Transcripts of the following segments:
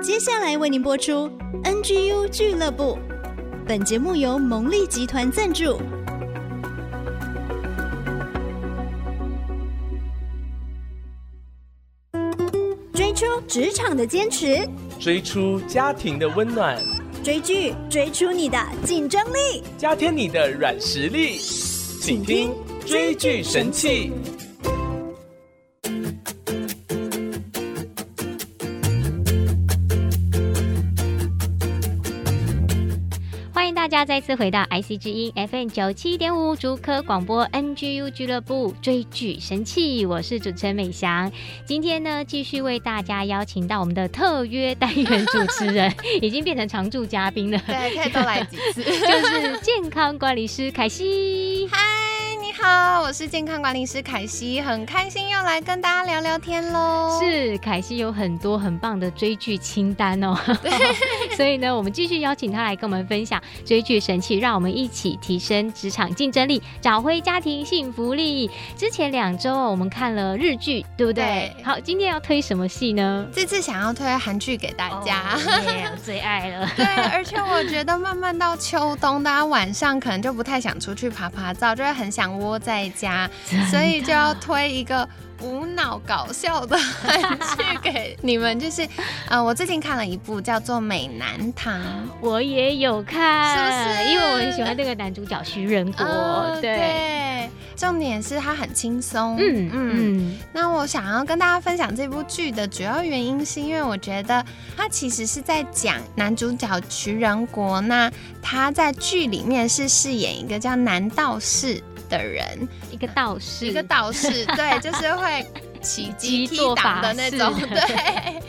接下来为您播出 NGU 俱乐部。本节目由蒙利集团赞助。追出职场的坚持，追出家庭的温暖，追剧追出你的竞争力，加添你的软实力。请听追剧神器。大家再次回到 IC 之音 FM 九七点五竹科广播 NGU 俱乐部追剧神器，我是主持人美翔。今天呢，继续为大家邀请到我们的特约单元主持人，已经变成常驻嘉宾了。对，可以多来几次。就是健康管理师凯西。嗨。好，我是健康管理师凯西，很开心又来跟大家聊聊天喽。是，凯西有很多很棒的追剧清单哦。对，所以呢，我们继续邀请他来跟我们分享追剧神器，让我们一起提升职场竞争力，找回家庭幸福力。之前两周我们看了日剧，对不对？对。好，今天要推什么戏呢？这次想要推韩剧给大家，oh, yeah, 最爱了。对，而且我觉得慢慢到秋冬，大家晚上可能就不太想出去爬爬照，就会很想窝在家，所以就要推一个无脑搞笑的韩剧给你们。就是，呃，我最近看了一部叫做《美男堂》，我也有看，是不是？因为我很喜欢那个男主角徐仁国。哦、对，对，重点是他很轻松。嗯嗯嗯。那我想要跟大家分享这部剧的主要原因，是因为我觉得他其实是在讲男主角徐仁国，那他在剧里面是饰演一个叫男道士。的人，一个道士，一个道士，对，就是会起鸡踢挡的那种，对。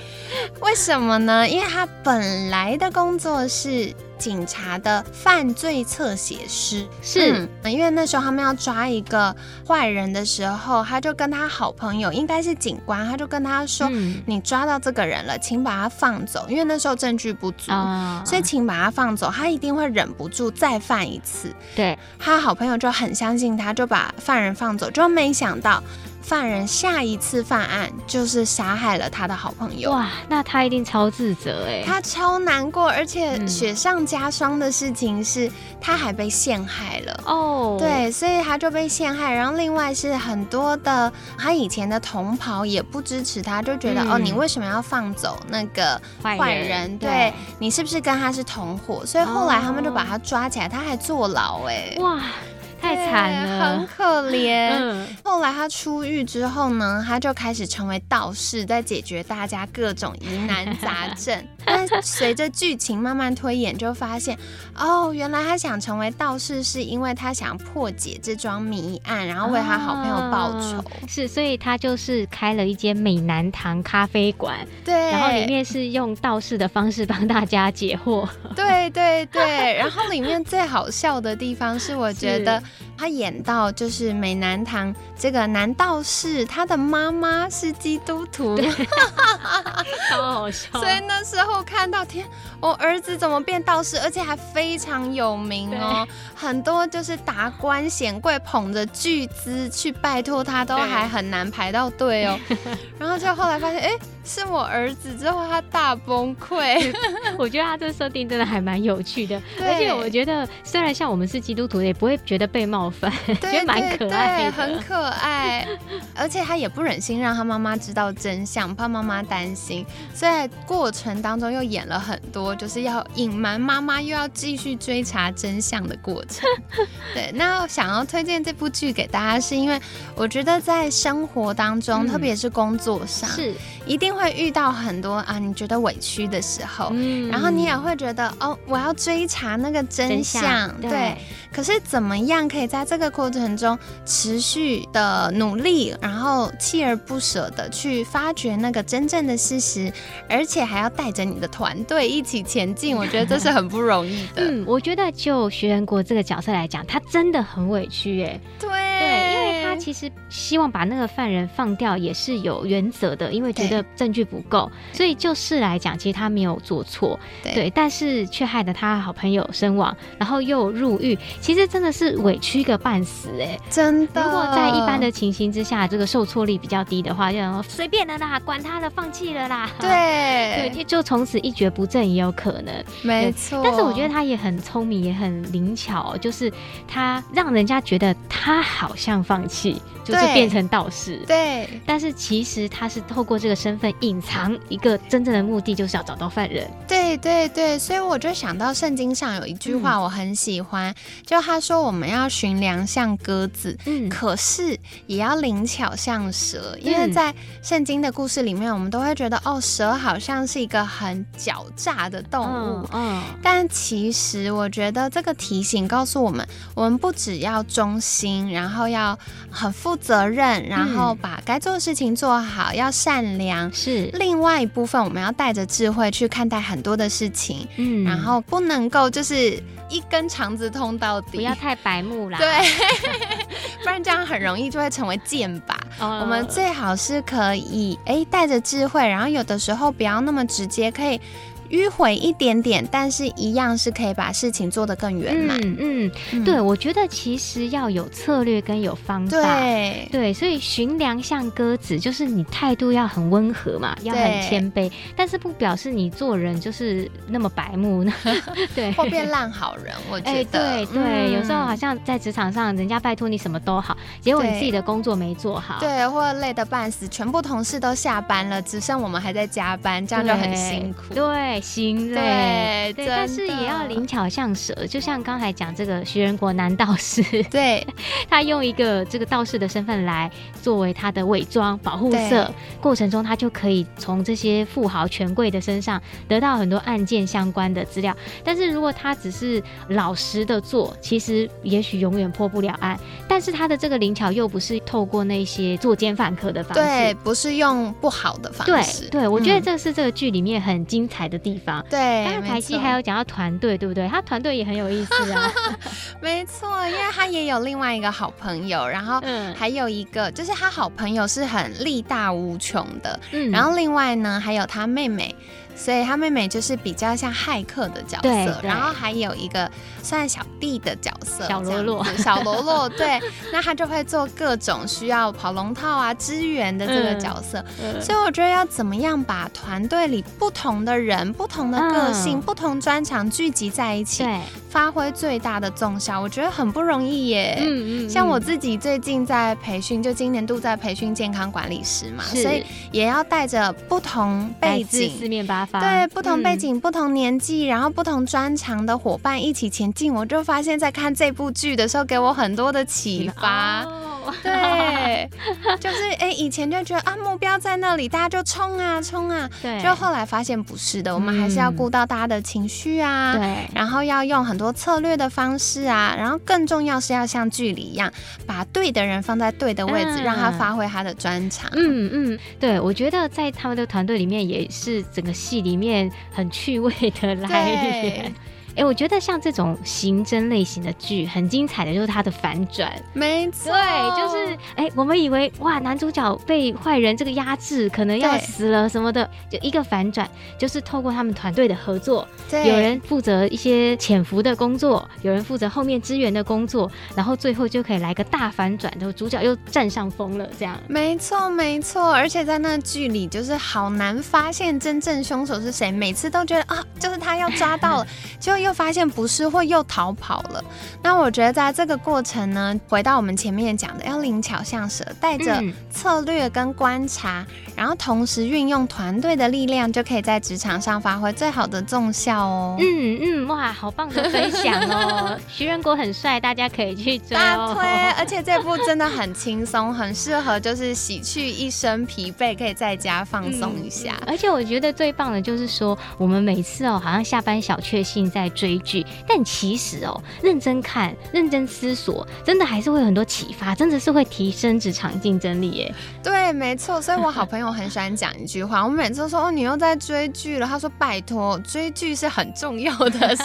为什么呢？因为他本来的工作是警察的犯罪侧写师，是、嗯，因为那时候他们要抓一个坏人的时候，他就跟他好朋友，应该是警官，他就跟他说：“嗯、你抓到这个人了，请把他放走。”因为那时候证据不足，哦、所以请把他放走。他一定会忍不住再犯一次。对，他好朋友就很相信他，就把犯人放走，就没想到。犯人下一次犯案就是杀害了他的好朋友。哇，那他一定超自责哎，他超难过，而且雪上加霜的事情是，他还被陷害了哦。对，所以他就被陷害。然后另外是很多的他以前的同袍也不支持他，就觉得、嗯、哦，你为什么要放走那个坏人？人对，对你是不是跟他是同伙？所以后来他们就把他抓起来，他还坐牢哎。哇。太惨了，很可怜。嗯、后来他出狱之后呢，他就开始成为道士，在解决大家各种疑难杂症。但随着剧情慢慢推演，就发现哦，原来他想成为道士，是因为他想破解这桩谜案，然后为他好朋友报仇。哦、是，所以他就是开了一间美男堂咖啡馆。对，然后里面是用道士的方式帮大家解惑。对对对，然后里面最好笑的地方是，我觉得。他演到就是美男堂这个男道士，他的妈妈是基督徒，超 好笑。所以那时候看到天，我儿子怎么变道士，而且还非常有名哦，很多就是达官显贵捧着巨资去拜托他，都还很难排到队哦。然后就后来发现，哎、欸。是我儿子之后，他大崩溃。我觉得他这设定真的还蛮有趣的，而且我觉得虽然像我们是基督徒，也不会觉得被冒犯，觉得蛮可爱的，很可爱。而且他也不忍心让他妈妈知道真相，怕妈妈担心，所以在过程当中又演了很多，就是要隐瞒妈妈，又要继续追查真相的过程。对，那想要推荐这部剧给大家，是因为我觉得在生活当中，嗯、特别是工作上，是一定会。遇到很多啊，你觉得委屈的时候，嗯，然后你也会觉得哦，我要追查那个真相，真相对。对，可是怎么样可以在这个过程中持续的努力，然后锲而不舍的去发掘那个真正的事实，而且还要带着你的团队一起前进？我觉得这是很不容易的。嗯，我觉得就徐仁国这个角色来讲，他真的很委屈，哎，对。为他其实希望把那个犯人放掉也是有原则的，因为觉得证据不够，所以就事来讲，其实他没有做错，对，对，但是却害得他好朋友身亡，然后又入狱，其实真的是委屈个半死哎、欸，真的。如果在一般的情形之下，这个受挫力比较低的话，就随便的啦，管他的，放弃了啦，对，对，就从此一蹶不振也有可能，没错。但是我觉得他也很聪明，也很灵巧，就是他让人家觉得他好像放弃。就是变成道士，对，但是其实他是透过这个身份隐藏一个真正的目的，就是要找到犯人。对对对，所以我就想到圣经上有一句话我很喜欢，嗯、就他说我们要寻良像鸽子，嗯，可是也要灵巧像蛇，因为在圣经的故事里面，我们都会觉得哦，蛇好像是一个很狡诈的动物，嗯，嗯，但其实我觉得这个提醒告诉我们，我们不只要忠心，然后要很负。责任，然后把该做的事情做好，嗯、要善良。是另外一部分，我们要带着智慧去看待很多的事情。嗯，然后不能够就是一根肠子通到底，不要太白目啦。对，不然这样很容易就会成为剑靶。哦、我们最好是可以哎带着智慧，然后有的时候不要那么直接，可以。迂回一点点，但是一样是可以把事情做得更圆满。嗯嗯，对，我觉得其实要有策略跟有方法。对对，所以寻良像鸽子，就是你态度要很温和嘛，要很谦卑，但是不表示你做人就是那么白目呢。对，或变烂好人，我觉得。欸、对对，嗯、有时候好像在职场上，人家拜托你什么都好，结果你自己的工作没做好。对，或者累得半死，全部同事都下班了，只剩我们还在加班，这样就很辛苦。对。对心累，对，的但是也要灵巧像蛇，就像刚才讲这个徐仁国男道士，对，他用一个这个道士的身份来作为他的伪装保护色，过程中他就可以从这些富豪权贵的身上得到很多案件相关的资料。但是如果他只是老实的做，其实也许永远破不了案。但是他的这个灵巧又不是透过那些作奸犯科的方式，对，不是用不好的方式。对，对，我觉得这是这个剧里面很精彩的地方。对，刚才凯西还有讲到团队，对不对？他团队也很有意思啊。没错，因为他也有另外一个好朋友，然后还有一个就是他好朋友是很力大无穷的，嗯，然后另外呢还有他妹妹。所以他妹妹就是比较像骇客的角色，然后还有一个算小弟的角色，小喽啰，小喽啰，对，那他就会做各种需要跑龙套啊、支援的这个角色。嗯、所以我觉得要怎么样把团队里不同的人、不同的个性、嗯、不同专长聚集在一起，对，发挥最大的重效，我觉得很不容易耶。嗯嗯，嗯像我自己最近在培训，就今年度在培训健康管理师嘛，所以也要带着不同背景、四面八方。对，不同背景、嗯、不同年纪，然后不同专长的伙伴一起前进，我就发现，在看这部剧的时候，给我很多的启发。哦、对，就是哎，以前就觉得啊，目标在那里，大家就冲啊冲啊。对。就后来发现不是的，我们还是要顾到大家的情绪啊。对、嗯。然后要用很多策略的方式啊，然后更重要是要像剧里一样，把对的人放在对的位置，嗯、让他发挥他的专长。嗯嗯，对，我觉得在他们的团队里面也是整个戏里面很趣味的来源。哎，我觉得像这种刑侦类型的剧，很精彩的就是它的反转。没错，对，就是哎，我们以为哇，男主角被坏人这个压制，可能要死了什么的，就一个反转，就是透过他们团队的合作，对有人负责一些潜伏的工作，有人负责后面支援的工作，然后最后就可以来个大反转，然后主角又占上风了，这样。没错，没错，而且在那剧里就是好难发现真正凶手是谁，每次都觉得啊，就是他要抓到了，就。又发现不是，或又逃跑了。那我觉得在这个过程呢，回到我们前面讲的，要灵巧像蛇，带着策略跟观察，嗯、然后同时运用团队的力量，就可以在职场上发挥最好的综效哦。嗯嗯，哇，好棒的分享哦！徐仁国很帅，大家可以去追哦。大推，而且这部真的很轻松，很适合就是洗去一身疲惫，可以在家放松一下。嗯、而且我觉得最棒的就是说，我们每次哦，好像下班小确幸在。追剧，但其实哦，认真看、认真思索，真的还是会有很多启发，真的是会提升职场竞争力耶。对，没错。所以我好朋友很喜欢讲一句话，我每次都说哦，你又在追剧了。他说拜托，追剧是很重要的事。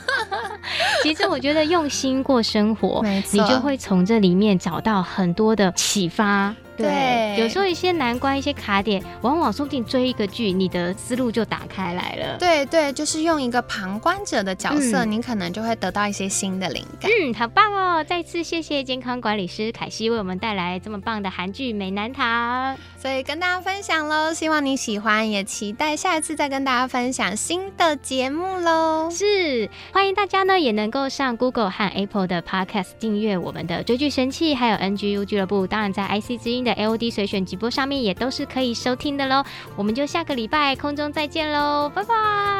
其实我觉得用心过生活，你就会从这里面找到很多的启发。对，有时候一些难关、一些卡点，往往说不定追一个剧，你的思路就打开来了。对对，就是用一个旁观者的角色，嗯你可能就会得到一些新的灵感。嗯，好棒哦！再次谢谢健康管理师凯西为我们带来这么棒的韩剧《美男堂》。所以跟大家分享喽，希望你喜欢，也期待下一次再跟大家分享新的节目喽。是，欢迎大家呢也能够上 Google 和 Apple 的 Podcast 订阅我们的追剧神器，还有 NGU 俱乐部。当然，在 IC 之音的 L.O.D 随选直播上面也都是可以收听的喽。我们就下个礼拜空中再见喽，拜拜，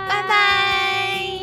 拜拜。